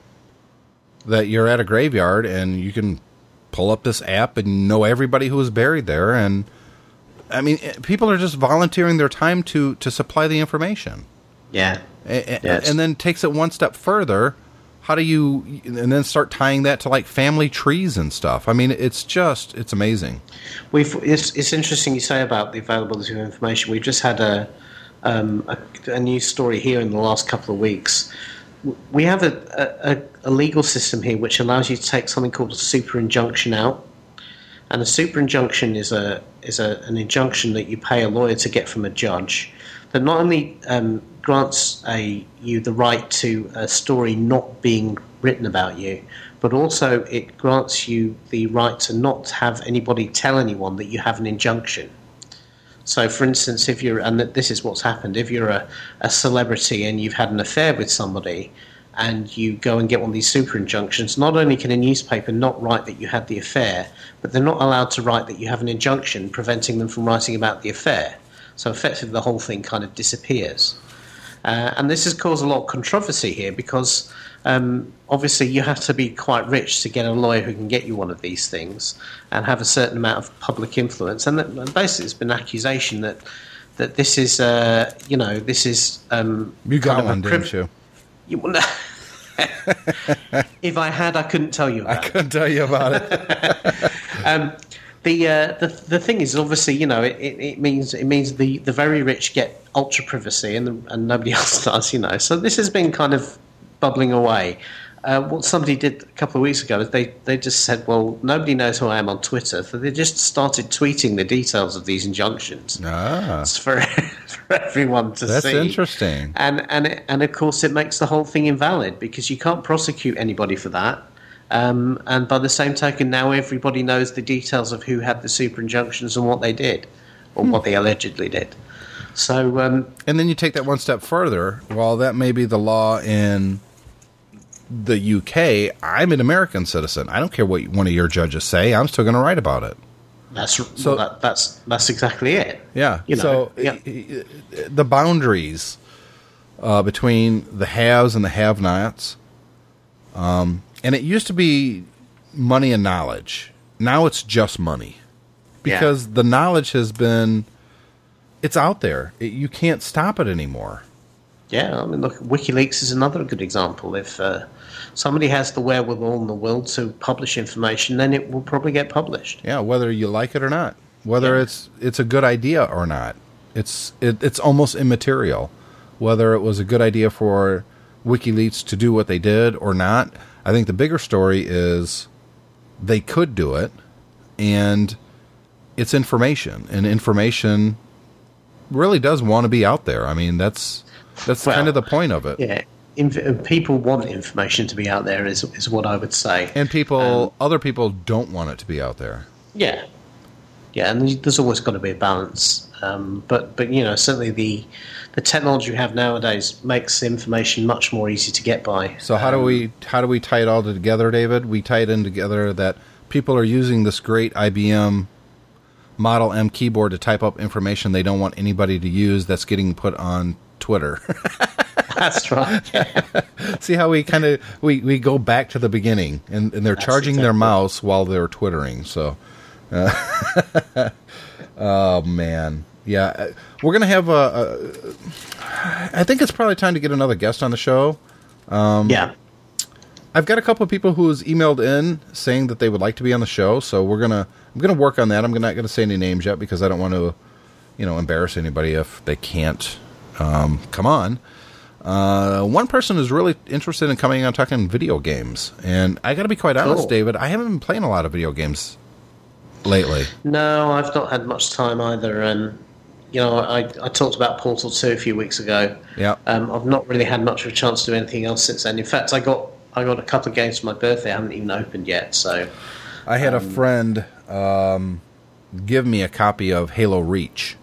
that you're at a graveyard and you can pull up this app and know everybody who was buried there and I mean eh, people are just volunteering their time to to supply the information. Yeah. A- a- Yes. And then takes it one step further. How do you and then start tying that to like family trees and stuff? I mean, it's just it's amazing. We've it's, it's interesting you say about the availability of information. We've just had a, um, a a news story here in the last couple of weeks. We have a, a, a legal system here which allows you to take something called a super injunction out, and a super injunction is a is a, an injunction that you pay a lawyer to get from a judge that not only um, grants a you the right to a story not being written about you, but also it grants you the right to not have anybody tell anyone that you have an injunction. So, for instance, if you're, and this is what's happened, if you're a, a celebrity and you've had an affair with somebody and you go and get one of these super injunctions, not only can a newspaper not write that you had the affair, but they're not allowed to write that you have an injunction preventing them from writing about the affair. So, effectively, the whole thing kind of disappears. Uh, and this has caused a lot of controversy here because um, obviously you have to be quite rich to get a lawyer who can get you one of these things and have a certain amount of public influence. And, that, and basically, it's been an accusation that that this is, uh, you know, this is. Um, You got kind of a one, priv- didn't you? You- no. if I had, I couldn't tell you. I it. couldn't tell you about it. Um, the, uh, the the thing is, obviously, you know, it, it, it means it means the, the very rich get ultra privacy, and the, and nobody else does, you know. So this has been kind of bubbling away. Uh, what somebody did a couple of weeks ago is they, they just said, well, nobody knows who I am on Twitter, so they just started tweeting the details of these injunctions. ah, It's for, for everyone to that's see. interesting. And and it, and of course, it makes the whole thing invalid because you can't prosecute anybody for that. Um, and by the same token, now everybody knows the details of who had the super injunctions and what they did, or what they allegedly did. So um, And then you take that one step further. While that may be the law in the UK, I'm an American citizen. I don't care what one of your judges say. I'm still going to write about it. that's So- that, that's that's exactly it. Yeah. You know, so yeah. the boundaries uh, between the haves and the have-nots, um, and it used to be money and knowledge. Now it's just money Yeah. because the knowledge has been it's out there. It, you can't stop it anymore. Yeah, I mean, look, WikiLeaks is another good example. If uh, somebody has the wherewithal in the will to publish information, then it will probably get published. Yeah, whether you like it or not. whether Yeah. it's it's a good idea or not. It's it, it's almost immaterial whether it was a good idea for WikiLeaks to do what they did or not. I think the bigger story is they could do it, and it's information, and information really does want to be out there. I mean, that's that's Well, kind of the point of it. Yeah, inf- people want information to be out there. Is is what I would say. And people, Um, other people don't want it to be out there. Yeah, yeah, and there's always got to be a balance. Um, but but you know certainly the the technology we have nowadays makes information much more easy to get by. So how do we how do we tie it all together, David? We tie it in together that people are using this great IBM Model M keyboard to type up information they don't want anybody to use that's getting put on Twitter. That's right. Yeah. See how we kind of we, we go back to the beginning and, and they're That's charging their exactly- mouse while they're twittering. So uh, Oh man. Yeah, uh, we're going to have a, a I think it's probably time to get another guest on the show. yeah. I've got a couple of people who's emailed in saying that they would like to be on the show, so we're gonna I'm gonna work on that. I'm not gonna say any names yet because I don't want to, you know, embarrass anybody if they can't um, come on. Uh, one person is really interested in coming on talking video games, and I got to be quite honest, Cool. David. I haven't been playing a lot of video games lately. No, I've not had much time either. And you know, I, I talked about Portal Two a few weeks ago. Yeah. Um, I've not really had much of a chance to do anything else since then. In fact, I got I got a couple of games for my birthday. I haven't even opened yet. So I had a friend um, give me a copy of Halo Reach,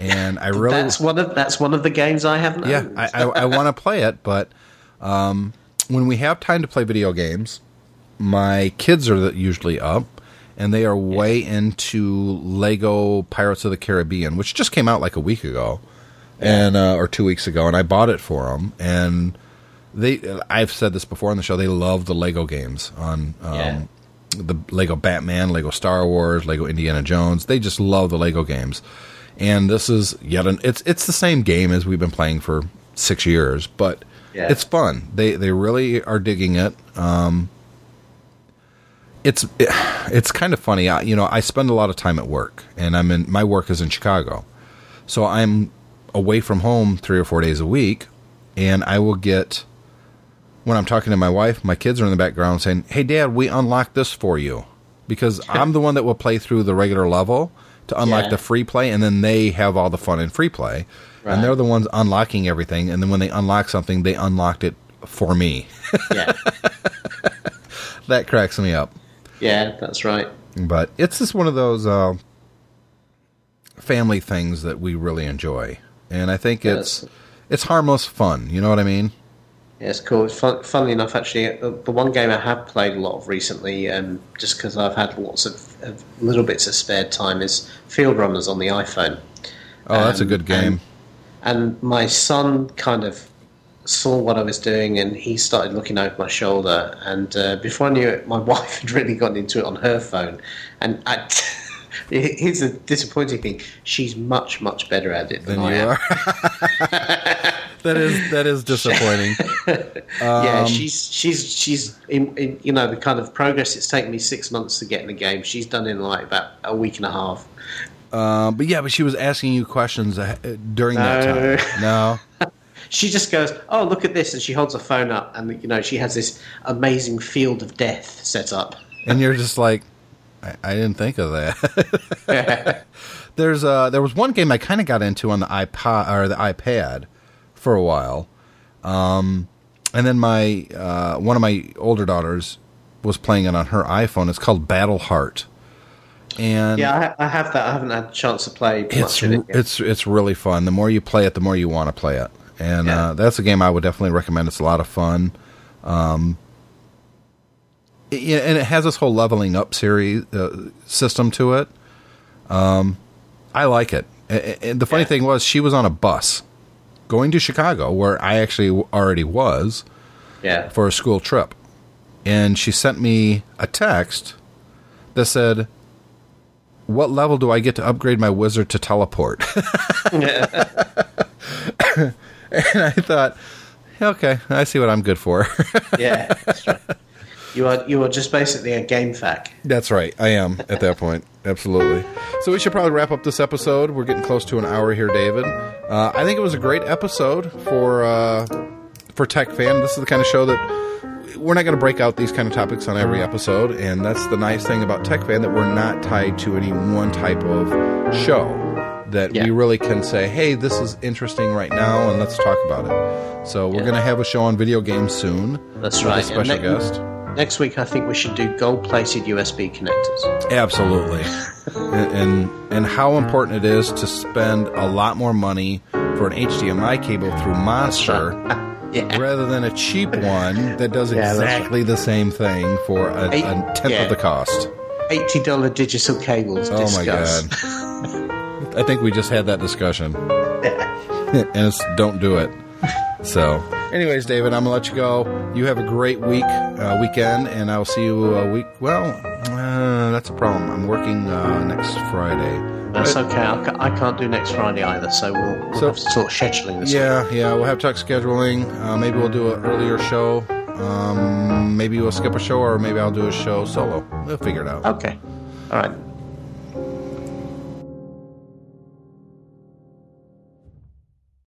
and I really that's one of that's one of the games I haven't. yeah. I, I, I want to play it, but um, when we have time to play video games, my kids are usually up, and they are way into Lego Pirates of the Caribbean, which just came out like a week ago, and uh, or two weeks ago, and I bought it for them, and they. I've said this before on the show. They love the Lego games on. Um, Yeah. The Lego Batman, Lego Star Wars, Lego Indiana Jones. They just love the Lego games and this is yet an it's it's the same game as we've been playing for six years, but Yeah. it's fun. They they really are digging it. Um, it's it's kind of funny. I, you know, I spend a lot of time at work, and I'm in my work is in Chicago, so I'm away from home three or four days a week, and I will get when I'm talking to my wife, my kids are in the background saying, "Hey, Dad, we unlocked this for you," because I'm the one that will play through the regular level to unlock Yeah. the free play, and then they have all the fun in free play, Right. and they're the ones unlocking everything. And then when they unlock something, they unlocked it for me. yeah, that cracks me up. yeah, that's right. But it's just one of those uh, family things that we really enjoy, and I think it's it's harmless fun. You know what I mean? Yeah, it's cool. Fun, funnily enough, actually, the, the one game I have played a lot of recently, um, just because I've had lots of, of little bits of spare time, is Fieldrunners on the iPhone. Oh, that's a Um, good game. And my son kind of saw what I was doing, and he started looking over my shoulder. And uh, before I knew it, my wife had really gotten into it on her phone. And I, here's the disappointing thing: she's much, much better at it than, Than I you am. are. that is that is disappointing. yeah, Um, she's she's she's in, in you know the kind of progress it's taken me six months to get in the game. She's done in like about a week and a half. Uh, but yeah, but she was asking you questions uh, during that time. No. She just goes, "Oh, look at this," and she holds her phone up, and you know she has this amazing field of death set up. and you're just like, I, I didn't think of that. There's uh, there was one game I kind of got into on the iPod or the iPad for a while, um, and then my uh, one of my older daughters was playing it on her iPhone. It's called Battleheart, and Yeah, I, I have that. I haven't had a chance to play it's it. it's it's really fun. The more you play it, the more you want to play it, and Yeah. uh, that's a game I would definitely recommend. It's a lot of fun. Um, it- and it has this whole leveling up series uh, system to it. Um, I like it. And the funny Yeah. thing was, she was on a bus going to Chicago, where I actually already was yeah, for a school trip, and she sent me a text that said, "What level do I get to upgrade my wizard to teleport?" and I thought, okay, I see what I'm good for. yeah. That's right. You are you are just basically a game FAQ. That's right. I am at that point. Absolutely. So we should probably wrap up this episode. We're getting close to an hour here, David. Uh, I think it was a great episode for uh, for Tech Fan. This is the kind of show that we're not going to break out these kind of topics on every episode, and that's the nice thing about Tech Fan that we're not tied to any one type of show. That Yeah. we really can say, "Hey, this is interesting right now, and let's talk about it." So we're Yeah. going to have a show on video games soon. That's with right. A special And ne- guest. Next week, I think we should do gold-plated USB connectors. Absolutely, and, and and how important it is to spend a lot more money for an HDMI cable through Monster Yeah. rather than a cheap one that does Yeah, exactly the same thing for a, Eight- a tenth yeah. of the cost. Eighty dollar digital cables. Oh my god! I think we just had that discussion, and it's don't do it. So, anyways, David, I'm gonna let you go. You have a great week, uh, weekend, and I'll see you a week. Well, uh, that's a problem. I'm working uh, next Friday. That's okay. I ca- I can't do next Friday either, so we'll, we'll So- have to sort scheduling this. Yeah, yeah, we'll have to talk scheduling. Uh, maybe we'll do an earlier show. Um, maybe we'll skip a show, or maybe I'll do a show solo. We'll figure it out. Okay. All right.